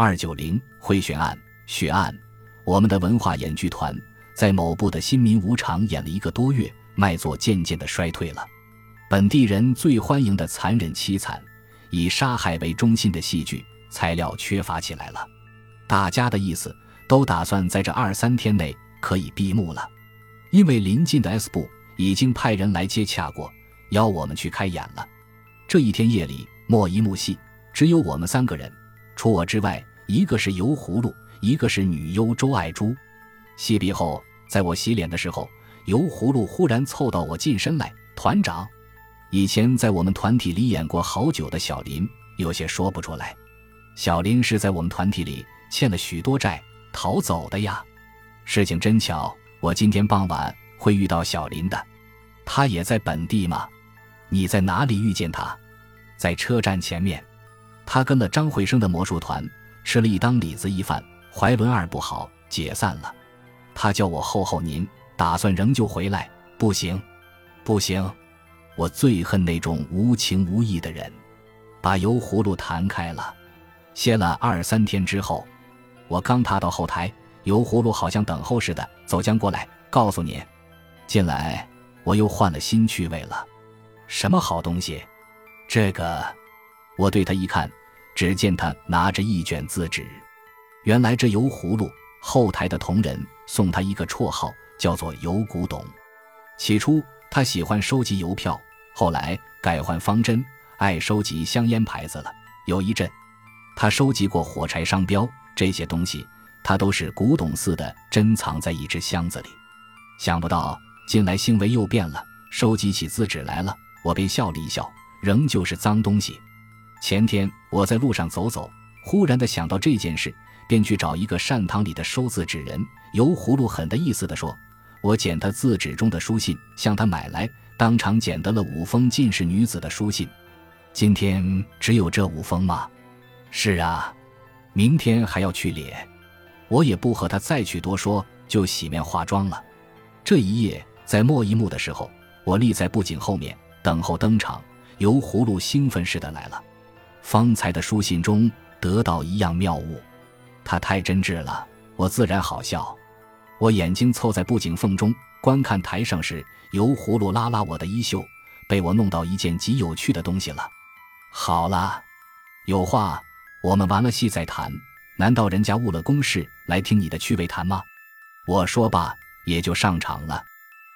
二九零贿选案血案，我们的文化演剧团在某部的新民舞场演了一个多月，卖座渐渐的衰退了。本地人最欢迎的残忍凄惨，以杀害为中心的戏剧材料缺乏起来了。大家的意思都打算在这二三天内可以闭幕了，因为临近的 S 部已经派人来接洽过，邀我们去开演了。这一天夜里，末一幕戏只有我们三个人。除我之外，一个是油葫芦，一个是女优周爱珠。戏毕后，在我洗脸的时候，油葫芦忽然凑到我近身来：“团长，以前在我们团体里演过好久的小林，有些说不出来。小林是在我们团体里欠了许多债逃走的呀。事情真巧，我今天傍晚会遇到小林的。他也在本地吗？你在哪里遇见他？在车站前面。”他跟了张慧生的魔术团，吃了一当李子一饭，怀伦二不好，解散了。他叫我候候您，打算仍旧回来。不行，不行，我最恨那种无情无义的人。把油葫芦弹开了，歇了二三天之后，我刚踏到后台，油葫芦好像等候似的走将过来，告诉您，进来，我又换了新趣味了。什么好东西？这个，我对他一看。只见他拿着一卷字纸，原来这油葫芦后台的同仁送他一个绰号，叫做“油古董”。起初他喜欢收集邮票，后来改换方针，爱收集香烟牌子了。有一阵，他收集过火柴商标，这些东西他都是古董似的珍藏在一只箱子里。想不到近来行为又变了，收集起字纸来了。我便笑了一笑，仍旧是脏东西。前天我在路上走走，忽然的想到这件事，便去找一个善堂里的收字纸人，油葫芦很的意思的说：“我捡他字纸中的书信，向他买来，当场捡得了五封进士女子的书信。今天只有这五封吗？是啊，明天还要去咧。我也不和他再去多说，就洗面化妆了。这一夜在末一幕的时候，我立在布景后面等候登场，油葫芦兴奋似的来了。”方才的书信中得到一样妙物，它太真挚了，我自然好笑。我眼睛凑在布景缝中观看台上时，油葫芦拉拉我的衣袖，被我弄到一件极有趣的东西了。好了，有话我们完了戏再谈。难道人家误了公事来听你的趣味谈吗？我说罢，也就上场了。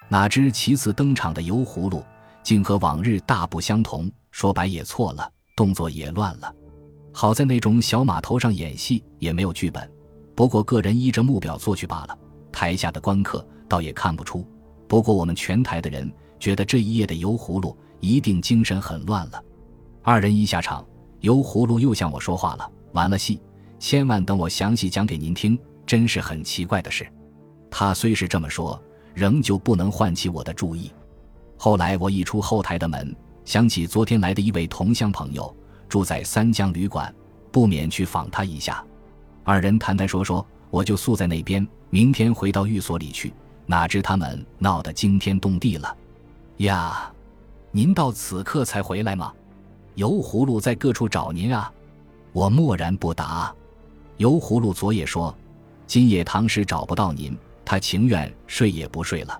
哪知其次登场的油葫芦竟和往日大不相同，说白也错了。动作也乱了，好在那种小码头上演戏也没有剧本，不过个人依着目标做去罢了。台下的观客倒也看不出，不过我们全台的人觉得这一夜的油葫芦一定精神很乱了。二人一下场，油葫芦又向我说话了：“完了戏，千万等我详细讲给您听。”真是很奇怪的事。他虽是这么说，仍旧不能唤起我的注意。后来我一出后台的门。想起昨天来的一位同乡朋友，住在三江旅馆，不免去访他一下。二人谈谈说说，我就宿在那边，明天回到寓所里去。哪知他们闹得惊天动地了。呀，您到此刻才回来吗？油葫芦在各处找您啊。我默然不答。油葫芦昨夜说，今夜唐时找不到您，他情愿睡也不睡了。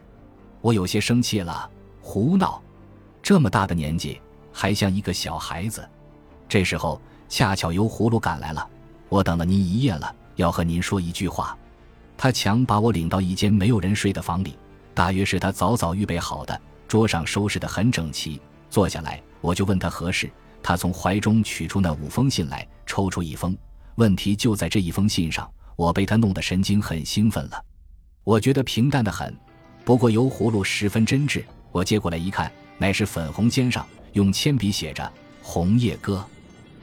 我有些生气了，胡闹。这么大的年纪，还像一个小孩子。这时候恰巧油葫芦赶来了，我等了您一夜了，要和您说一句话。他强把我领到一间没有人睡的房里，大约是他早早预备好的，桌上收拾得很整齐。坐下来，我就问他何事。他从怀中取出那五封信来，抽出一封。问题就在这一封信上，我被他弄得神经很兴奋了。我觉得平淡的很，不过油葫芦十分真挚。我接过来一看。乃是粉红笺上用铅笔写着“红叶歌”，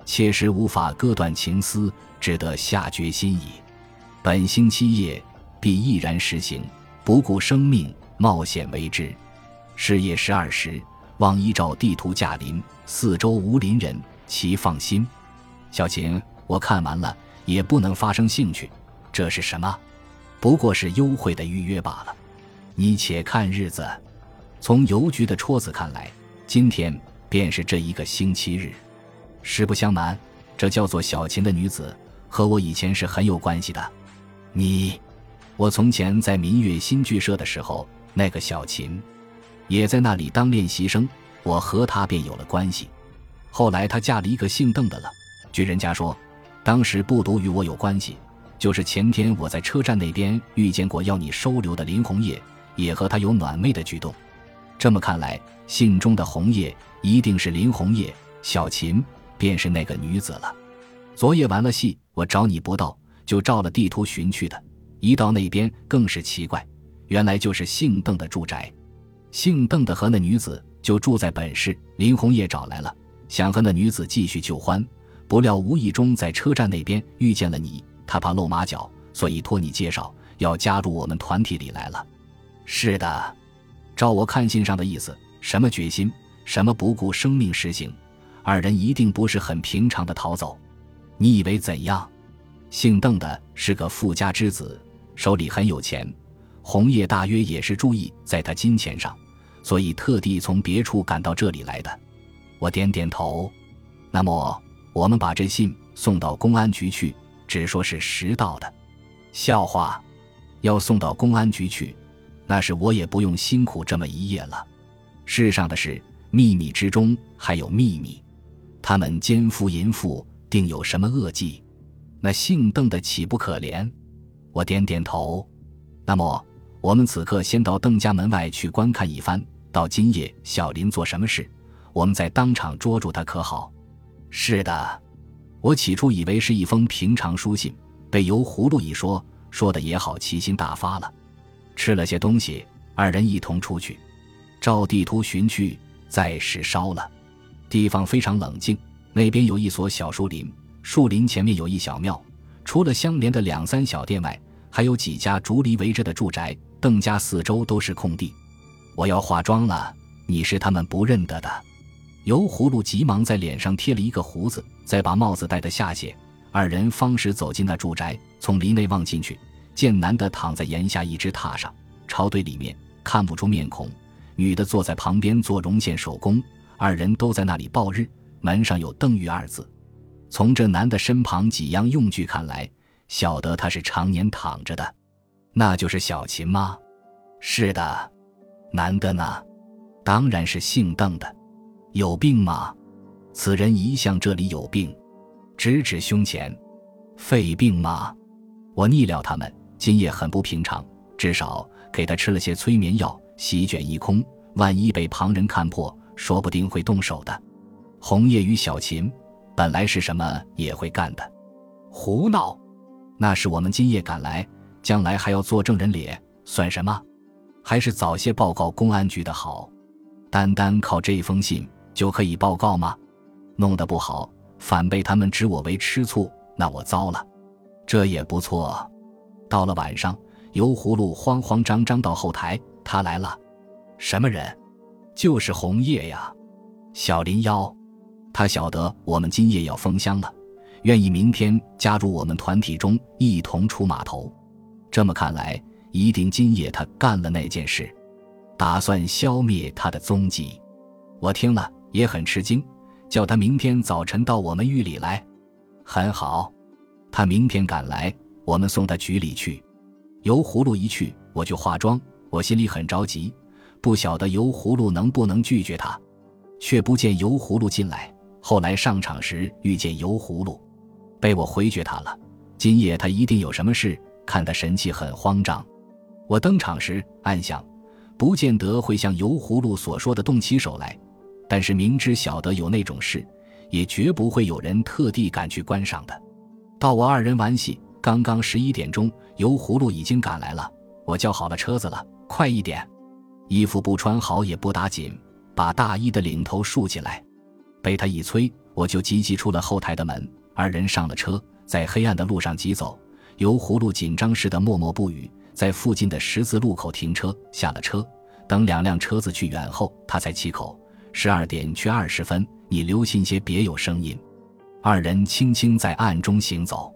切实无法割断情丝，只得下决心矣。本星期夜必毅然实行，不顾生命冒险为之。是夜十二时，望依照地图驾临，四周无邻人，其放心。小琴，我看完了也不能发生兴趣。这是什么？不过是优惠的预约罢了。你且看日子。从邮局的戳子看来，今天便是这一个星期日。实不相瞒，这叫做小琴的女子和我以前是很有关系的。你，我从前在民乐新剧社的时候，那个小琴，也在那里当练习生，我和她便有了关系。后来她嫁了一个姓邓的了，据人家说，当时不独与我有关系，就是前天我在车站那边遇见过要你收留的林红叶，也和她有暖昧的举动。这么看来，信中的红叶一定是林红叶，小琴便是那个女子了。昨夜完了戏，我找你不到，就照了地图寻去的。一到那边，更是奇怪，原来就是姓邓的住宅。姓邓的和那女子就住在本市。林红叶找来了，想和那女子继续旧欢，不料无意中在车站那边遇见了你，他怕露马脚，所以托你介绍，要加入我们团体里来了。是的，照我看信上的意思，什么决心，什么不顾生命实行，二人一定不是很平常的逃走。你以为怎样？姓邓的是个富家之子，手里很有钱。红叶大约也是注意在他金钱上，所以特地从别处赶到这里来的。我点点头。那么，我们把这信送到公安局去，只说是实到的。笑话，要送到公安局去，那是我也不用辛苦这么一夜了。世上的事，秘密之中还有秘密。他们奸夫淫妇。定有什么恶计？那姓邓的岂不可怜？我点点头。那么，我们此刻先到邓家门外去观看一番。到今夜小林做什么事，我们再当场捉住他，可好？是的。我起初以为是一封平常书信，被油葫芦一说，说的也好，奇心大发了。吃了些东西，二人一同出去，照地图寻去，再时烧了。地方非常冷静。那边有一所小树林，树林前面有一小庙，除了相连的两三小店外，还有几家竹篱围着的住宅。邓家四周都是空地。我要化妆了，你是他们不认得的。油葫芦急忙在脸上贴了一个胡子，再把帽子戴得下些。二人方时走进那住宅，从篱内望进去，见男的躺在檐下一只榻上，朝对里面，看不出面孔；女的坐在旁边做绒线手工。二人都在那里报日。门上有“邓玉”二字，从这男的身旁几样用具看来，晓得他是常年躺着的，那就是小琴吗？是的。男的呢？当然是姓邓的。有病吗？此人一向这里有病，直指胸前。肺病吗？我逆料他们今夜很不平常，至少给他吃了些催眠药，席卷一空。万一被旁人看破，说不定会动手的。红叶与小琴，本来是什么也会干的，胡闹！那是我们今夜赶来，将来还要做证人咧，算什么？还是早些报告公安局的好。单单靠这封信就可以报告吗？弄得不好，反被他们指我为吃醋，那我糟了。这也不错。到了晚上，油葫芦慌慌张张到后台，他来了。什么人？就是红叶呀，小林妖。他晓得我们今夜要封箱了，愿意明天加入我们团体中一同出码头。这么看来，一定今夜他干了那件事，打算消灭他的踪迹。我听了也很吃惊，叫他明天早晨到我们狱里来。很好，他明天赶来，我们送他局里去。油葫芦一去，我就化妆，我心里很着急，不晓得油葫芦能不能拒绝他，却不见油葫芦进来。后来上场时遇见油葫芦，被我回绝他了。今夜他一定有什么事，看他神气很慌张。我登场时暗想，不见得会像油葫芦所说的动起手来，但是明知晓得有那种事，也绝不会有人特地赶去观赏的。到我二人完戏，刚刚十一点钟，油葫芦已经赶来了。我叫好了车子了，快一点，衣服不穿好也不打紧，把大衣的领头竖起来。被他一催，我就急急出了后台的门。二人上了车，在黑暗的路上疾走。油葫芦紧张似的默默不语，在附近的十字路口停车，下了车，等两辆车子去远后，他才起口：“十二点去二十分，你留心些，别有声音。”二人轻轻在暗中行走。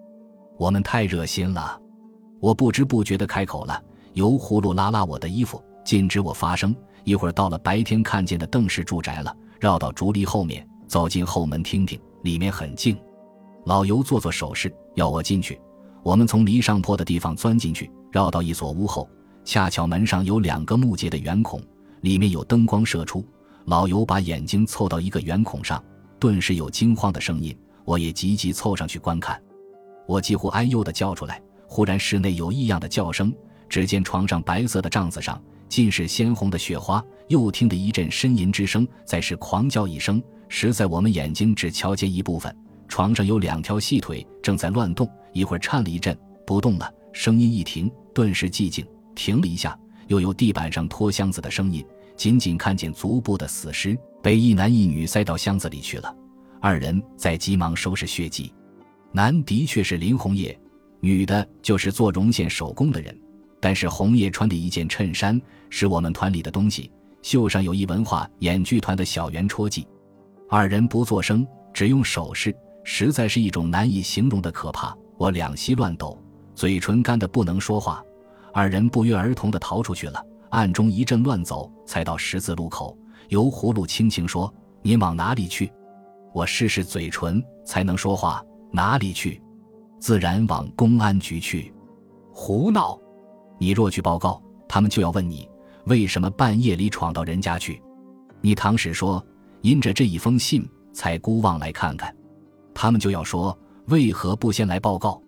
我们太热心了，我不知不觉地开口了。油葫芦拉拉我的衣服，禁止我发声。一会儿到了白天看见的邓氏住宅了，绕到竹篱后面。走进后门，听听，里面很静。老尤做做手势，要我进去。我们从离上坡的地方钻进去，绕到一所屋后，恰巧门上有两个木结的圆孔，里面有灯光射出。老尤把眼睛凑到一个圆孔上，顿时有惊慌的声音，我也急急凑上去观看。我几乎哎呦的叫出来。忽然室内有异样的叫声，只见床上白色的帐子上尽是鲜红的雪花，又听得一阵呻吟之声，再是狂叫一声。实在我们眼睛只瞧见一部分，床上有两条细腿正在乱动，一会儿颤了一阵不动了，声音一停，顿时寂静。停了一下，又有地板上拖箱子的声音，仅仅看见足部的死尸被一男一女塞到箱子里去了。二人在急忙收拾血迹。男的确是林红叶，女的就是做绒线手工的人。但是红叶穿的一件衬衫是我们团里的东西，袖上有一文化演剧团的小圆戳记。二人不作声，只用手势，实在是一种难以形容的可怕。我两膝乱抖，嘴唇干得不能说话。二人不约而同地逃出去了，暗中一阵乱走，才到十字路口。油葫芦轻轻说：“你往哪里去？”我试试嘴唇，才能说话：“哪里去？自然往公安局去。”胡闹！你若去报告，他们就要问你为什么半夜里闯到人家去。你唐使说。因着这一封信，才孤望来看看，他们就要说为何不先来报告？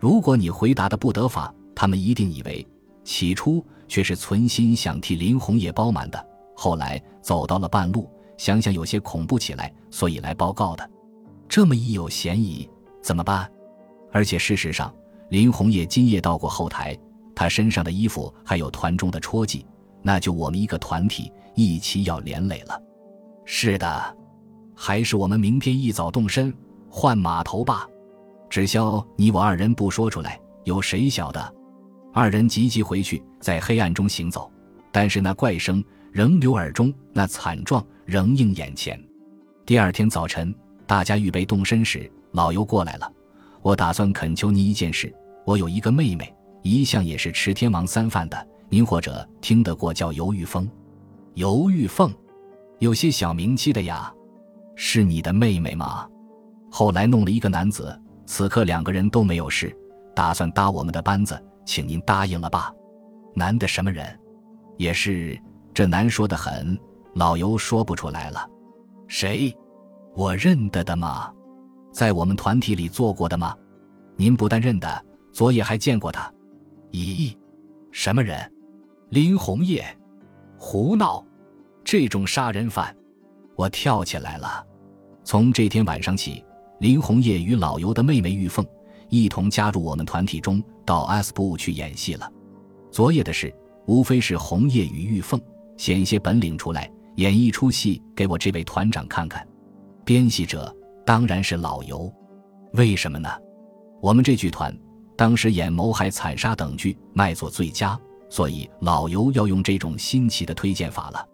如果你回答的不得法，他们一定以为起初却是存心想替林红叶包瞒的，后来走到了半路，想想有些恐怖起来，所以来报告的。这么一有嫌疑，怎么办？而且事实上，林红叶今夜到过后台，他身上的衣服还有团中的戳记，那就我们一个团体一起要连累了。是的，还是我们明天一早动身换码头吧。只消你我二人不说出来，有谁晓得？二人急急回去，在黑暗中行走，但是那怪声仍留耳中，那惨状仍映眼前。第二天早晨，大家预备动身时，老尤过来了。我打算恳求您一件事。我有一个妹妹，一向也是吃天王三饭的，您或者听得过叫尤玉凤？尤玉凤。有些小名气的呀，是你的妹妹吗？后来弄了一个男子，此刻两个人都没有事，打算搭我们的班子，请您答应了吧。男的什么人？也是这难说的很，老尤说不出来了。谁？我认得的吗？在我们团体里做过的吗？您不但认得，昨夜还见过他。咦，什么人？林红叶？胡闹！这种杀人犯，我跳起来了。从这天晚上起，林红叶与老尤的妹妹玉凤一同加入我们团体中，到 S 部去演戏了。昨夜的事，无非是红叶与玉凤显些本领出来，演一出戏给我这位团长看看。编戏者当然是老尤。为什么呢？我们这剧团当时演谋害、惨杀等剧卖座最佳，所以老尤要用这种新奇的推荐法了。